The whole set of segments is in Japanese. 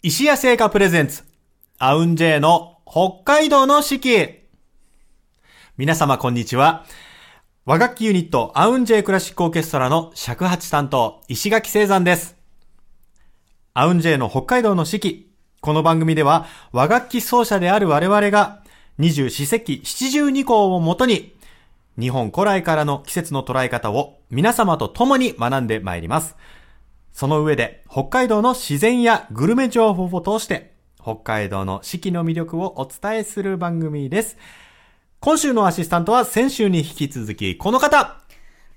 石屋製菓プレゼンツ、アウンジェイの北海道の四季。皆様こんにちは。和楽器ユニット、アウンジェイクラシックオーケストラの尺八担当、石垣聖山です。アウンジェイの北海道の四季。この番組では、和楽器奏者である我々が、二十四節気七十二項をもとに、日本古来からの季節の捉え方を皆様と共に学んでまいります。その上で、北海道の自然やグルメ情報を通して、北海道の四季の魅力をお伝えする番組です。今週のアシスタントは先週に引き続き、この方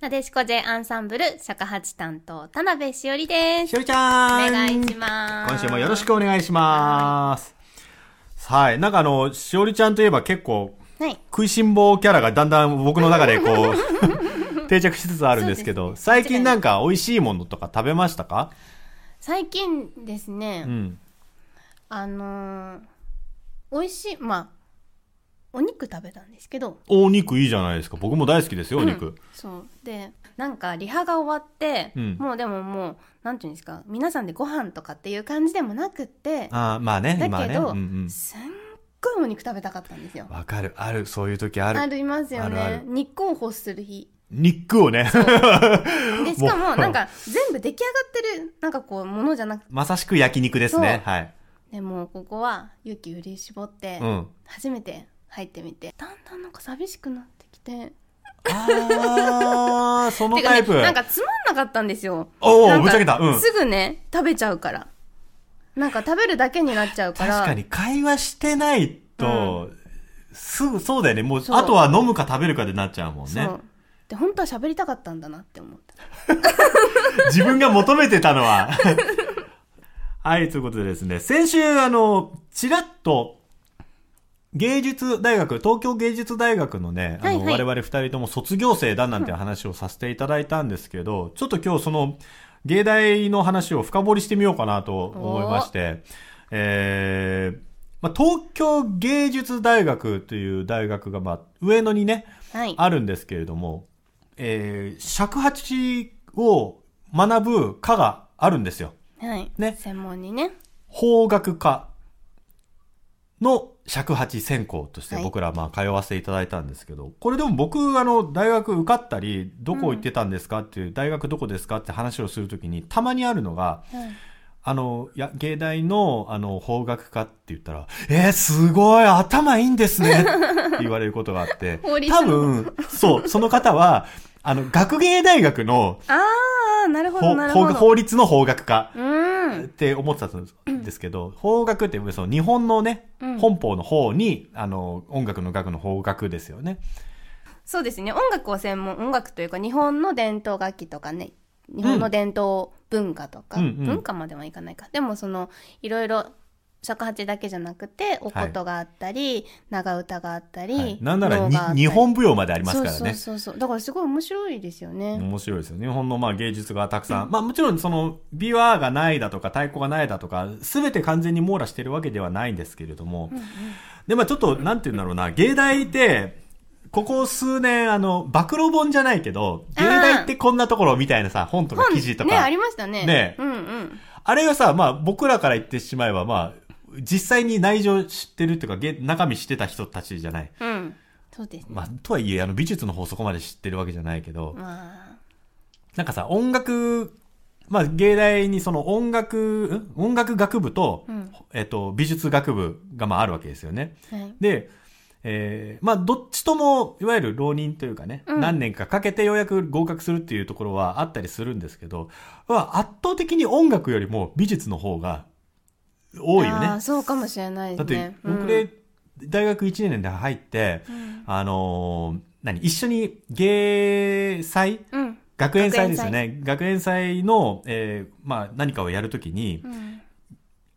なでしこ J アンサンブル尺八担当田辺しおりですしおりちゃんお願いします今週もよろしくお願いします。はい。なんかあの、しおりちゃんといえば結構、はい食いしん坊キャラがだんだん僕の中でこう、定着しつつあるんですけど、ね。最近なんか美味しいものとか食べましたか？最近ですね、うん。あのー、美味しいまあお肉食べたんですけど。お肉いいじゃないですか。僕も大好きですよ、お肉。そう。でなんかリハが終わって、うん。もうでももうなんていうんですか皆さんでご飯とかっていう感じでもなくってあーまあね、だ今ね。けど、うんうん。すっごいお肉食べたかったんですよ。わかる、ある、そういう時ある。ありますよね。あるある。肉を欲する日肉をね、で しかもなんか全部出来上がってるなんかこうものじゃなくてまさしく焼肉ですね。はい。でもここは勇気振り絞ってうん。初めて入ってみてだんだんなんか寂しくなってきてあー、そのタイプ。ねなんかつまんなかったんですよおー、なんかぶっちゃけた。うん。すぐね食べちゃうからなんか食べるだけになっちゃうから確かに会話してないと、すぐ、そうだよね。もうあとは飲むか食べるかでなっちゃうもんね。そうで本当は喋りたかったんだなって思って 自分が求めてたのは。はい、ということでですね、先週、あの、ちらっと、芸術大学、東京芸術大学のね、あの、はいはい。我々二人とも卒業生だなんて話をさせていただいたんですけど、ちょっと今日その、芸大の話を深掘りしてみようかなと思いまして、えー、まあ、東京芸術大学という大学が、まあ、上野にね、はい。あるんですけれども、えー、尺八を学ぶ科があるんですよ。はい。ね。専門にね。法学科の尺八専攻としてはい。僕らまあ通わせていただいたんですけど、これでも僕あの大学受かったり、どこ行ってたんですかっていう、大学どこですかって話をするときにたまにあるのが、はい。あの、いや、芸大の、あの、法学科って言ったら、えー、すごい、頭いいんですねって言われることがあって、多分、そう、その方は、あの、学芸大学のああなるほ法どなるほど。法法律の法学科って思ってたんですけど、法学ってその日本のね、うん。本法の方に、あの、音楽の学の法学ですよね。そうですね。音楽を専門音楽というか日本の伝統楽器とかね日本の伝統文化とか、うんうん。文化まではいかないか。でもそのいろいろ尺八だけじゃなくてお琴があったり、長唄があったり、はい、なんなら日本舞踊までありますからね。そうそうそうだからすごい面白いですよね、面白いですよね。日本のまあ芸術がたくさん。まあもちろんその、琵琶がないだとか太鼓がないだとか、すべて完全に網羅してるわけではないんですけれども。で、まあちょっと、なんて言うんだろうな、芸大って、ここ数年、あの、暴露本じゃないけど、芸大ってこんなところみたいなさ、本とか記事とか。ねありましたね。ね。うんうん。あれがさ、まあ僕らから言ってしまえば、まあ、実際に内情知ってるっていうか、げ中身知ってた人たちじゃない。うん。そうですね。まあ、とはいえ、あの、美術の方そこまで知ってるわけじゃないけど、まあ。なんかさ、音楽、まあ、芸大にその音楽、ん？音楽学部と、うん。えっと、美術学部がまああるわけですよね。はい。で、えーまあ、どっちとも、いわゆる浪人というかね、うん。何年かかけてようやく合格するっていうところはあったりするんですけど、まあ圧倒的に音楽よりも美術の方が多いよね。そうかもしれないだってですね、僕で大学1年で入って、うん。あのー何一緒に芸祭？うん。学園祭ですよね。学園祭。の、えーまあ何かをやるときにう、ん。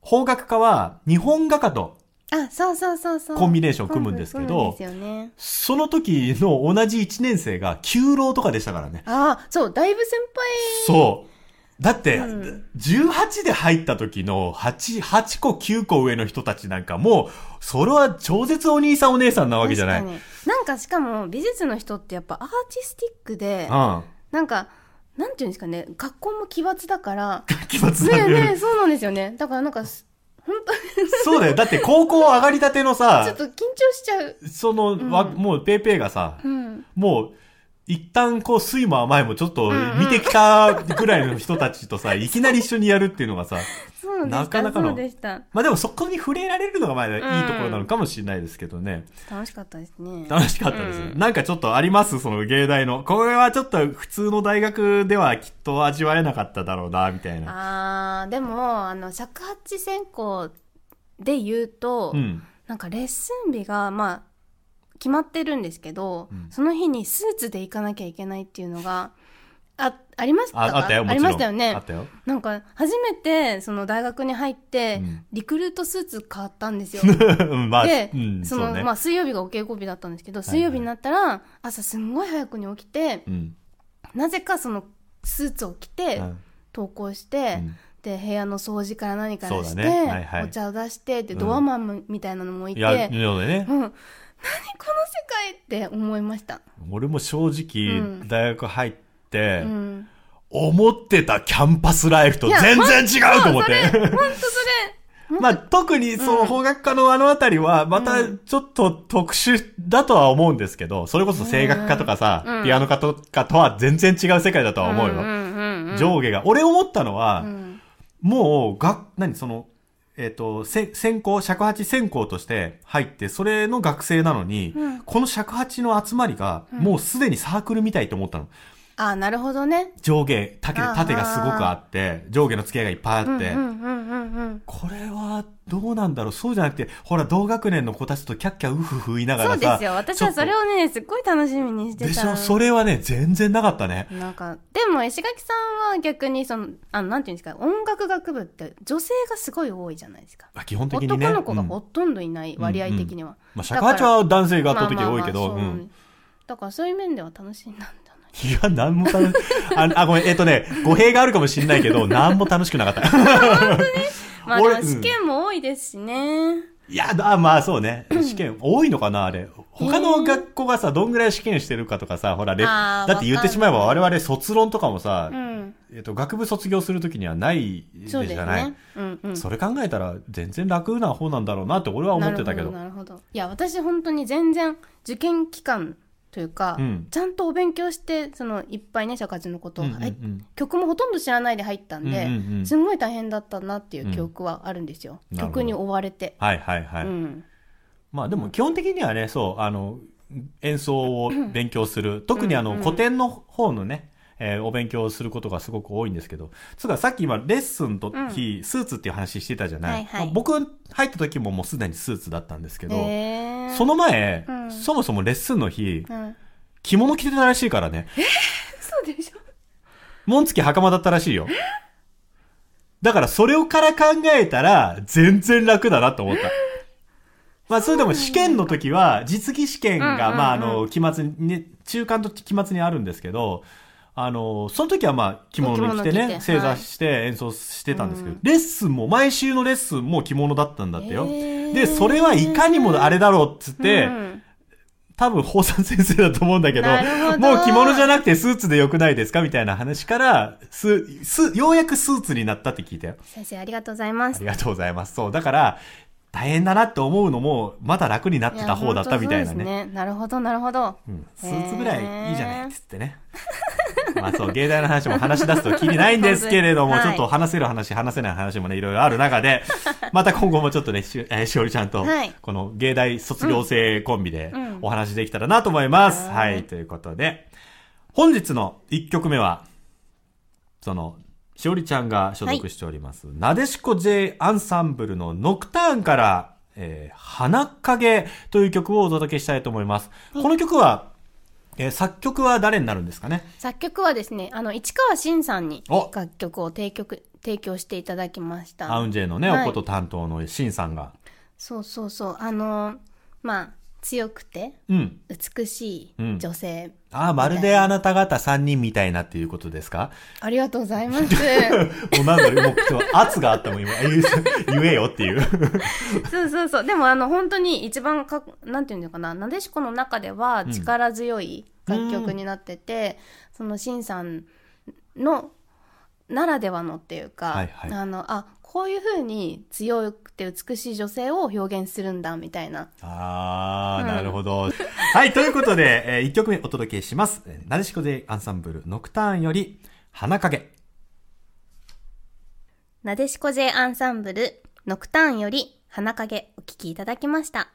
法学科は日本画家とあそうそうそうそう。コンビネーション組むんですけど組むんですよね。その時の同じ1年生が9浪とかでしたからね。ああそうだいぶ先そう。だって、うん18で入った時の8、8個9個上の人たちなんかもう、それは超絶お兄さんお姉さんなわけじゃない。確かになんかしかも美術の人ってやっぱアーティスティックでうん。なんかなんていうんですかね学校も奇抜だから 奇抜なねねえそうなんですよねだからなんかす そうだよ。だって高校上がりたてのちょさっ、と緊張しちゃう。その、わもうペイペイがさ、うん。もう、一旦こう、酸いも甘いもちょっと見てきたぐらいの人たちとさ、いきなり一緒にやるっていうのがさ。なかなかの。まあでもそこに触れられるのがまあいいところなのかもしれないですけどね。楽しかったですね。楽しかったです。うんなんかちょっとあります？その芸大の。これはちょっと普通の大学ではきっと味わえなかっただろうな、みたいな。あー、でも、あの、尺八専攻で言うと、うん。なんかレッスン日が、まあ、決まってるんですけど、うんその日にスーツで行かなきゃいけないっていうのが、あ、ありましたか？ああったよ、もちろん。ましたよねあ。ったよ。なんか、初めて、その大学に入って、うんリクルートスーツ買ったんですよ。うんまあ、で、うん、その、そうね。まあ、水曜日がお稽古日だったんですけど、い水曜日になったら、朝すんごい早くに起きて、うん。なぜかその、スーツを着て、うん登校して、うんで、部屋の掃除から何からして、そうだねはいはいお茶を出して、で、うんドアマンみたいなのもいて、いや、ようでね。うん、何この世界って思いました。俺も正直、うん大学入って、うん。思ってたキャンパスライフと全然違うと思って。ほんとそれ、まあ、特にその法学科のあのあたりは、またちょっと特殊だとは思うんですけど、それこそ声楽科とかさ、うんピアノ科とかとは全然違う世界だとは思うよ。んうんうん、上下が。俺思ったのは、うん。もう、が、何その、えっ、と、せ専攻、尺八専攻として入って、それの学生なのに、うんこの尺八の集まりが、もうすでにサークルみたいと思ったの。あ、なるほどね。上下、縦縦がすごくあって、上下の付き合いがいっぱいあって、うんうんうんうんうん。これはどうなんだろうそうじゃなくて、ほら、同学年の子たちとキャッキャウフフ言いながらさ。そうですよ。私はそれを。をね、すっごい楽しみにしてた。でしょそれはね、全然なかったね。なんか、でも石垣さんは逆にその、あの、なんていうんですか、音楽学部って女性がすごい多いじゃないですか。まあ基本的にね。男の子がうんほとんどいない、割合的には。まあ、尺八は男性が圧倒的に多いけど、まあまあまあそううん。だからそういう面では楽しいんだんじゃないいや、なんも楽し、あ、あ、ごめん、えっとね、語弊があるかもしれないけど、なんも楽しくなかった。まあで俺も試験も多いですしね。いや、あ、まあそうね。試験、多いのかな、あれ。他の学校がさ、どんぐらい試験してるかとかさ、ほら、だって言ってしまえば我々卒論とかもさ、うん。えっと、学部卒業するときにはないじゃない。ね。うんうん。それ考えたら全然楽な方なんだろうなって俺は思ってたけど。なるほどなるほどいや私本当に全然受験期間というか、うん。ちゃんとお勉強してそのいっぱいね社会人のことを、うんうんうん。はい。曲もほとんど知らないで入ったんで、うんうんうん。すんごい大変だったなっていう記憶はあるんですよ、なるほど曲に追われて、はいはいはい。うん、まあでも基本的にはね、そう、あの、演奏を勉強する。特にあの、うんうん。古典の方のね、えーお勉強をすることがすごく多いんですけど、つうかさっき今レッスンの時、スーツっていう話してたじゃない、はいはい。まあ僕入った時ももうすでにスーツだったんですけど、へー。その前、うん。そもそもレッスンの日、うん、着物着てたらしいからね。そうでしょ？紋付き袴だったらしいよ。だからそれをから考えたら、全然楽だなと思った。まあそれでも試験の時は、実技試験が、うんうんうん。まああの、期末に、ね、中間と期末にあるんですけど、あの、その時はまあ着物に着てね、正座して演奏してたんですけど、うんレッスンも、毎週のレッスンも着物だったんだってよ。で、それはいかにもあれだろうっつって、うん多分、宝山先生だと思うんだけどもう着物じゃなくてスーツでよくないですかみたいな話から、す、す、ようやくスーツになったって聞いたよ。先生ありがとうございますありがとうございます。そう。だから、大変だなって思うのも、まだ楽になってた方だったみたいなね。や本当そうですね。なるほどなるほど、うん、スーツぐらいいいじゃないっつってね。まあそう、芸大の話も話し出すときりないんですけれども、はい。ちょっと話せる話、話せない話もね、いろいろある中で、また今後もちょっとね、し, えーしおりちゃんとはい、この芸大卒業生コンビでうん。お話できたらなと思います。ははいい、ということで、本日の1曲目は、その、しおりちゃんが所属しております、なでしこ J アンサンブルのノクターンから、えー花影という曲をお届けしたいと思います。この曲は、えー作曲は誰になるんですかね？作曲はですねあの市川新さんにお。楽曲を提供提供していただきました。アウンジェイのね、はい。おこと担当のシンさんが。そうそうそう。あのまあ強くてうん。美しい女性、ああ、まるであなた方3人みたいなっていうことですか？ありがとうございます。もうなんだろう、もうちょっと圧があったもん、今。言えよっていう。そうそうそう。でもあの本当に一番かなんていうのかな。なでしこの中では力強い楽曲になってて、そのしんさんのならではのっていうか、はいはい。あのあここういう風に強くて美しい女性を表現するんだみたいなあー、うんなるほど。はい、ということで、え1曲目お届けします。えーなでしこでアンサンブル、ノクターンより、花影。なでしこ J アンサンブルノクターンより花影お聴きいただきました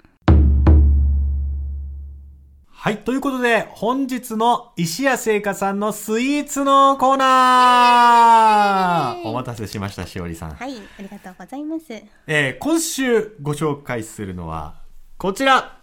はい、ということで、本日の石谷製菓さんのスイーツのコーナー。お待たせしました、しおりさん。はいありがとうございます。えー今週ご紹介するのは、こちら。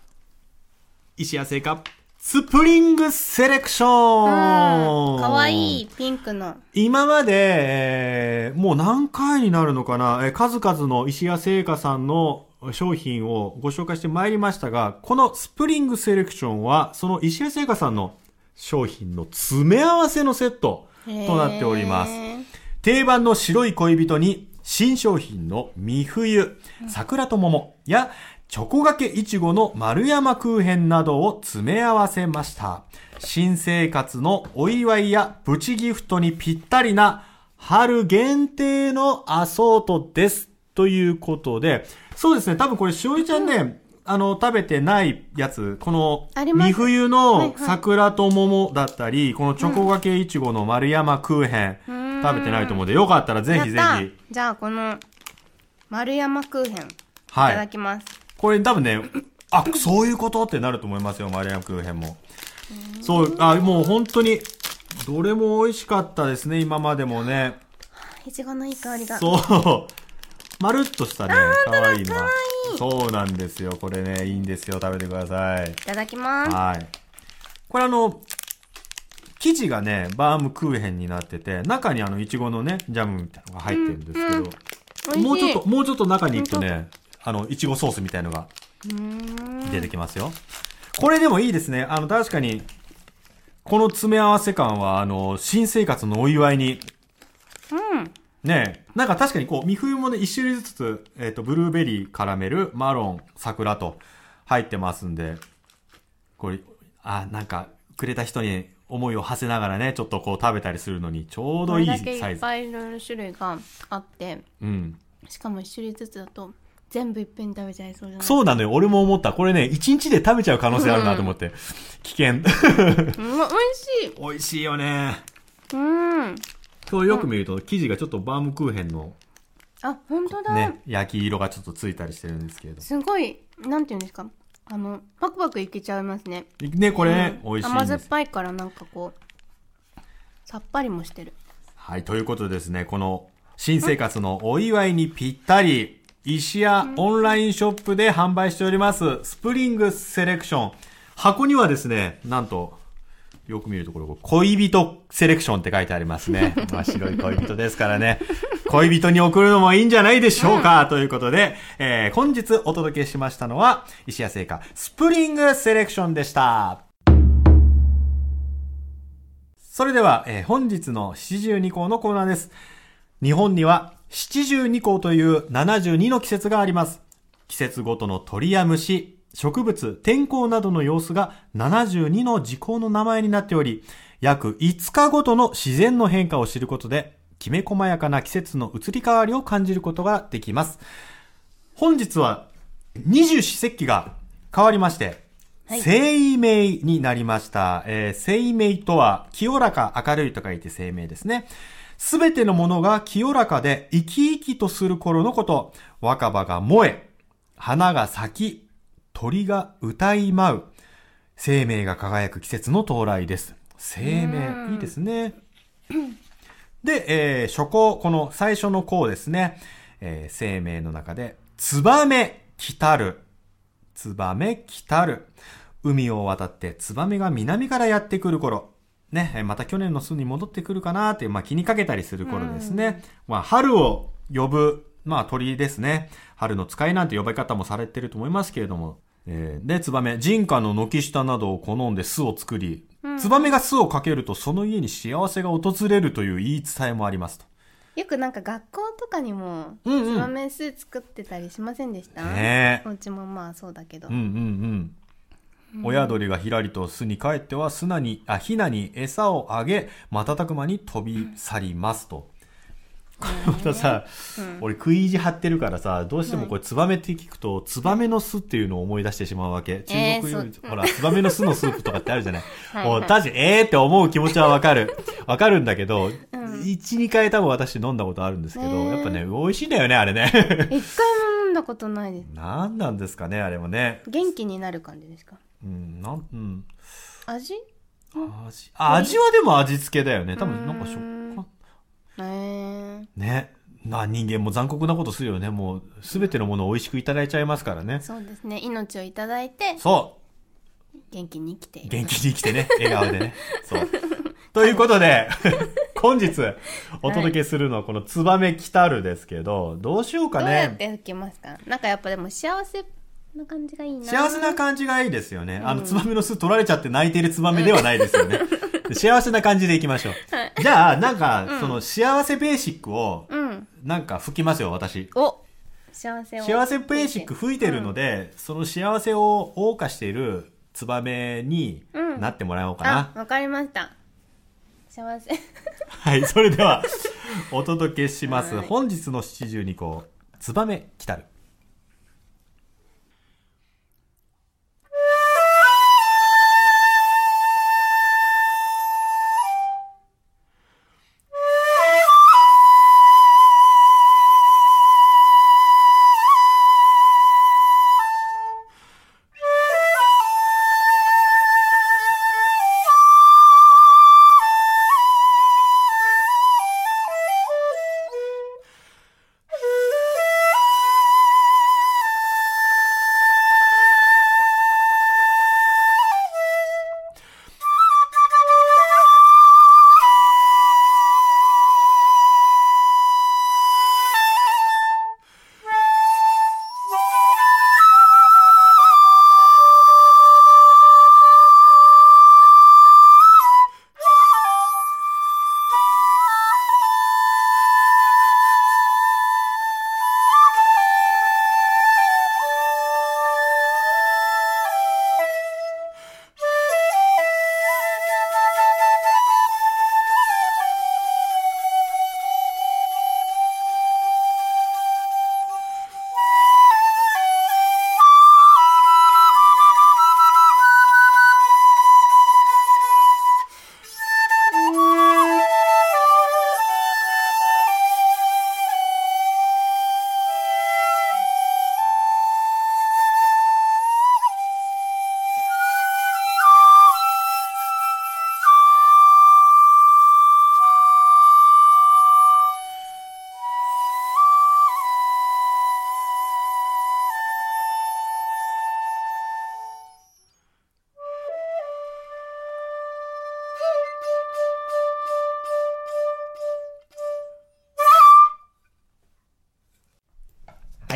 石谷製菓、スプリングセレクション。かわいいピンクの。今まで、えーもう何回になるのかな、えー数々の石屋製菓さんの商品をご紹介してまいりましたが、このスプリングセレクションは、その石屋製菓さんの商品の詰め合わせのセットとなっております。定番の白い恋人に新商品の三冬、桜と桃やチョコがけいちごの丸山空辺などを詰め合わせました。新生活のお祝いやプチギフトにぴったりな春限定のアソートです。ということで、そうですね、多分これしおりちゃんね、あの、食べてないやつ、このあります三冬はいのはい桜と桃だったり、このチョコがけいちごの丸山空辺、うん食べてないと思うんで、よかったらぜひぜひ。じゃあこの丸山空辺いはい。ただきます、これ多分ね、あ、そういうことってなると思いますよ、丸山空辺も。そう、あ、もう本当に、どれも美味しかったですね、今までもね。いちごのいい香りがそう。まるっとしたね、可愛いのが。そうなんですよ。これね、いいんですよ。食べてください。いただきますはい。これあの、生地がね、バームクーヘンになってて、中にあの、いちごのね、ジャムみたいなのが入ってるんですけど、美味しいもうちょっと、もうちょっと中に行くとね、あの、いちごソースみたいのがうーん出てきますよ。これでもいいですね。あの、確かに、この詰め合わせ感は、あの、新生活のお祝いに、うんねえ、なんか確かにこう、三冬もね、一種類ずつ、えっ、と、ブルーベリー、カラメル、マロン、桜と入ってますんで、これ、あ、なんか、くれた人に思いを馳せながらね、ちょっとこう食べたりするのに、ちょうどいいサイズ。いっぱいいろいろ種類があってうん。しかも一種類ずつだと全部いっぺんに食べちゃいそうじゃない？そうなのよ。俺も思った。これね、一日で食べちゃう可能性あるなと思って。危険。うん、美味しい 美味しいよね。うん今日よく見ると、生地がちょっとバームクーヘンのあ本当だ、ね、焼き色がちょっとついたりしてるんですけれど。すごいなんていうんですか？あのパクパクいけちゃいますね。ね、これね、うん。美味しいん甘酸っ。ぱいからなんかこうさっぱりもしてる。はい、ということでですね、この新生活のお祝いにぴったり、石屋オンラインショップで販売しております、スプリングセレクション。箱にはですね、なんと、よく見るところ、恋人セレクションって書いてありますね。まあ、白い恋人ですからね。恋人に送るのもいいんじゃないでしょうか、ということで、えー本日お届けしましたのは、石屋製菓スプリングセレクションでした。それでは、えー本日の七十二項のコーナーです。日本には七十二項という72の季節があります。季節ごとの鳥や虫、植物、天候などの様子が72の時効の名前になっており、約5日ごとの自然の変化を知ることで、きめ細やかな季節の移り変わりを感じることができます。本日は二十四節気が変わりまして、はい生命になりました。えー生命とは、清らか明るいと書いて生命ですね。すべてのものが清らかで生き生きとする頃のこと、若葉が燃え、花が咲き、鳥が歌い舞う、生命が輝く季節の到来です。生命、いいですね。で、えー初項、この最初の項ですね。えー生命の中で、ツバメ来たる。ツバメ来たる。海を渡ってツバメが南からやってくる頃。ね、えーまた去年の巣に戻ってくるかなっていう、まあ気にかけたりする頃ですね。まあ春を呼ぶ、まあ鳥ですね。春の使いなんて呼ばれ方もされてると思いますけれども。えーで、ツバメ、人家の軒下などを好んで巣を作り、ツバメが巣をかけるとその家に幸せが訪れるという言い伝えもありますと。よくなんか学校とかにもうんうん。ツバメ巣作ってたりしませんでした、ねえ。お家もまあそうだけど、うんうんうん。親鳥がひらりと巣に帰っては砂に、あ、ヒナに餌をあげ、瞬く間に飛び去りますと。またさ、俺食い意地張ってるからさ、どうしてもこれツバメって聞くと、ツバメの巣っていうのを思い出してしまうわけ。中えー国料理、そほら、ツバメの巣のスープとかってあるじゃない。はい確かに、えーって思う気持ちはわかる。わかるんだけど、一、二回多分私飲んだことあるんですけど、ねーやっぱね、美味しいんだよね、あれね。一回も飲んだことないですなんなんですかね、あれもね。元気になる感じですか？うん、なん、うん。味？味、あ味はでも味付けだよね。多分なんか食感。ね。な、人間も残酷なことするよね。もう、すべてのものを美味しくいただいちゃいますからね。そうですね命をいただいてそ元気に生きてう。元気に生きてね。笑顔でね。そう。ということで、本日お届けするのはこのツバメ来たるですけど、どうしようかどうやっね。て吹きますか？なんかやっぱでも幸せな感じがいいな幸せな感じがいいですよね。あの、ツバメの巣取られちゃって泣いてるツバメではないですよね。幸せな感じでいきましょう。じゃあ、なんか、その幸せベーシックを、うんなんか吹きますよ、私。お幸せを幸せベーシック吹いてるので、その幸せを謳歌しているツバメにうんなってもらおうかあな。わかりました幸せはい、それでは、お届けします。はい本日の七十二個、ツバメ来たる。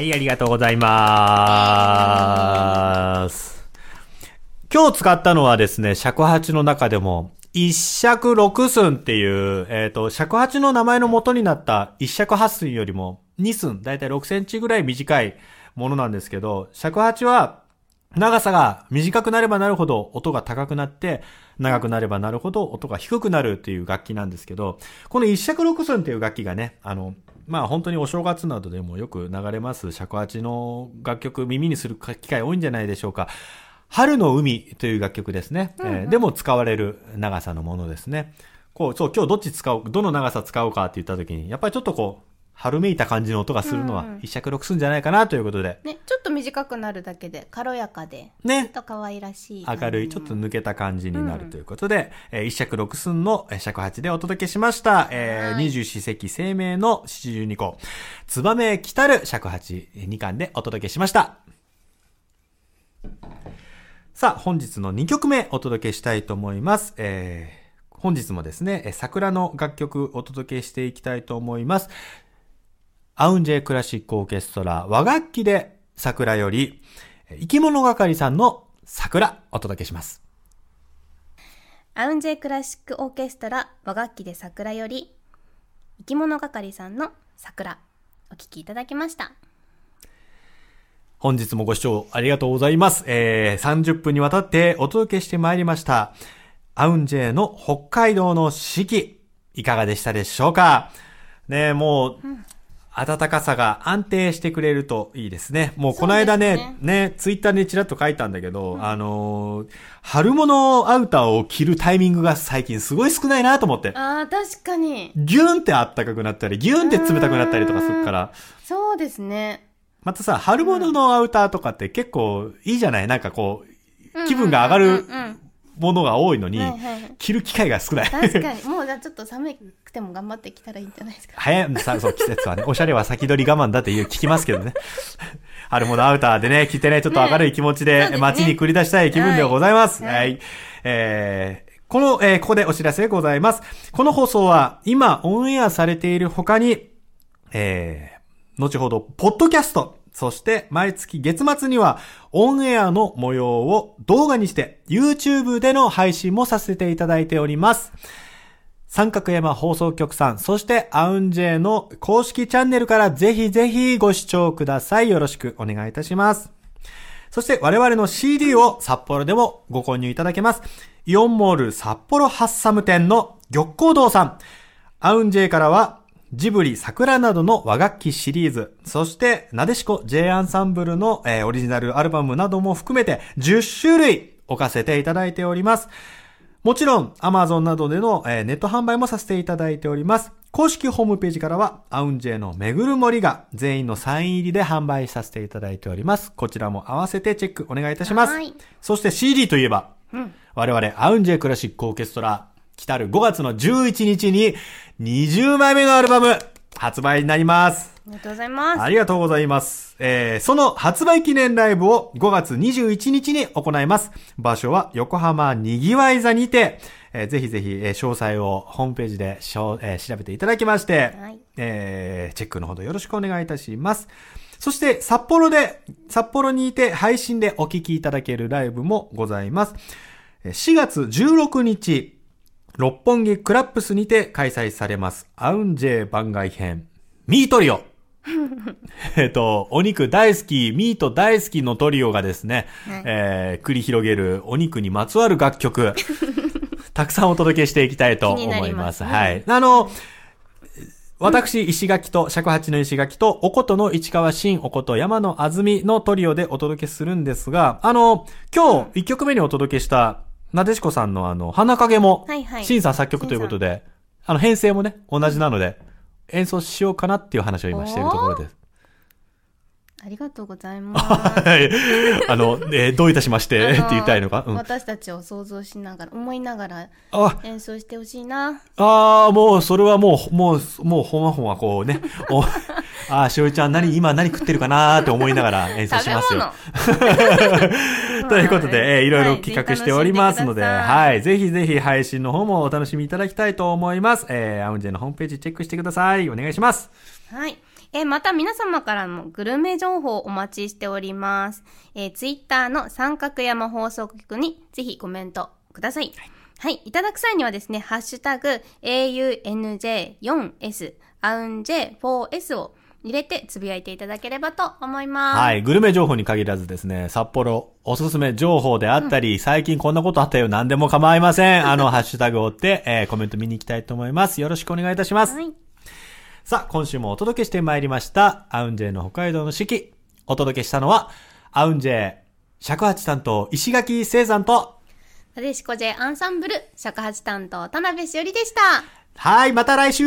はい、ありがとうございます。今日使ったのはですね、尺八の中でも、一尺六寸っていう、えっ、と、尺八の名前の元になった一尺八寸よりも二寸、だいたい6センチぐらい短いものなんですけど、尺八は長さが短くなればなるほど音が高くなって、長くなればなるほど音が低くなるっていう楽器なんですけど、この一尺六寸っていう楽器がね、あの、まあ本当にお正月などでもよく流れます尺八の楽曲耳にする機会多いんじゃないでしょうか。春の海という楽曲ですね。えーでも使われる長さのものですね。こう、そう、今日どっち使う、どの長さ使おうかって言った時に、やっぱりちょっとこう、春めいた感じの音がするのはうんうん一尺六寸じゃないかなということで、ねちょっと短くなるだけで軽やかでちょっね。と可愛らしい明るい、ちょっと抜けた感じになるということで、えー一尺六寸のえー尺八でお届けしました。えー、はい二十四節気生命の七十二個、ツバメ来たる尺八2巻でお届けしました。さあ、本日の2曲目お届けしたいと思います。えー、本日もですね、えー桜の楽曲お届けしていきたいと思います。アウンジェクラシックオーケストラ和楽器で桜より、えー生き物係さんの桜お届けします。アウンジェクラシックオーケストラ和楽器で桜より生き物係さんの桜お聴きいただきました本日もご視聴ありがとうございます。えー、30分にわたってお届けしてまいりました。アウンジェの北海道の四季、いかがでしたでしょうか？ね、もう、暖かさが安定してくれるといいですね。もうこの間ね、そうですねツイッターでちらっと書いたんだけど、あのー春物アウターを着るタイミングが最近すごい少ないなと思って。ああ、確かに。ギュンってあったかくなったり、ギュンって冷たくなったりとかするから。そうですね。またさ、春物のアウターとかって結構いいじゃない？なんかこう、気分が上がるうんうんうんものが多いのにはいはいはい、着る機会が少ない。確かに。もうじゃあちょっと寒くても頑張ってきたらいいんじゃないですか。早い、さ、そう、季節はね、おしゃれは先取り我慢だっていう聞きますけどね。春物アウターでね、着てね、ちょっと明るい気持ちで街に繰り出したい気分ではございます。は。はいいえーこの、えーここでお知らせでございます。この放送は今オンエアされている他に、えー、後ほど、ポッドキャスト、そして毎月月末にはオンエアの模様を動画にして YouTube での配信もさせていただいております。三角山放送局さん、そしてアウンジェの公式チャンネルからぜひぜひご視聴ください。よろしくお願いいたします。そして我々の CD を札幌でもご購入いただけます。イオンモール札幌ハッサム店の玉光堂さん。アウンジェからはジブリ桜などの和楽器シリーズ、そしてなでしこ J アンサンブルの、えーオリジナルアルバムなども含めて10種類置かせていただいております。もちろん、Amazon などでの、えーネット販売もさせていただいております。公式ホームページからは、アウンジェイのめぐる森が全員のサイン入りで販売させていただいております。こちらも合わせてチェックお願いいたします。はいそして CD といえば、うん我々、アウンジェイクラシックオーケストラ、来たる5月の11日に20枚目のアルバム、発売になります。ありがとうございます。ありがとうございます。えー、その発売記念ライブを5月21日に行います。場所は横浜にぎわい座にて、えーぜひぜひ、えー詳細をホームページでしょう、えー調べていただきまして、はいえーチェックのほどよろしくお願いいたします。そして、札幌で、札幌にいて配信でお聞きいただけるライブもございます。えー4月16日、六本木クラップスにて開催されます、アウンジェイ番外編、ミートリオ。えっと、お肉大好き、ミート大好きのトリオがですね、はいえー繰り広げるお肉にまつわる楽曲、たくさんお届けしていきたいと思います。ますねはい。あの、私、石垣と、尺八の石垣と、おことの市川新、おこと山のあずみのトリオでお届けするんですが、あの、今日、一曲目にお届けした、なでしこさんのあの、花影も、はいはい新さん作曲ということで、あの、編成もね、同じなので、演奏しようかなっていう話を今しているところです。ありがとうございます。はい。あの、えーどういたしまして、って言いたいのか？うん。私たちを想像しながら、思いながらあ、演奏してほしいな。ああ、もう、それはもう、もう、もう、ほんわほんわこうね。おああ、しおりちゃん何、今何食ってるかなーって思いながら 演奏しますよ。物。ということで、えーいろいろはい企画しておりますので、はい。ぜひぜひ配信の方もお楽しみいただきたいと思います。えー、アウンジェのホームページチェックしてください。お願いします。はい。えーまた皆様からのグルメ情報をお待ちしております。えー、ツイッターの三角山放送局にぜひコメントください。はい。いただく際にはですね、ハッシュタグ AUNJ4S、アウン J4S を入れてつぶやいていただければと思います。はい。グルメ情報に限らずですね、札幌おすすめ情報であったり、最近こんなことあったよ、何でも構いません。あの、ハッシュタグを追って、えーコメント見に行きたいと思います。よろしくお願いいたします。はい。さあ、今週もお届けしてまいりました、アウンジェイの北海道の四季。お届けしたのは、アウンジェイ、尺八担当、石垣聖山と、なでしこ J アンサンブル、尺八担当、田辺しおりでした。はい、また来週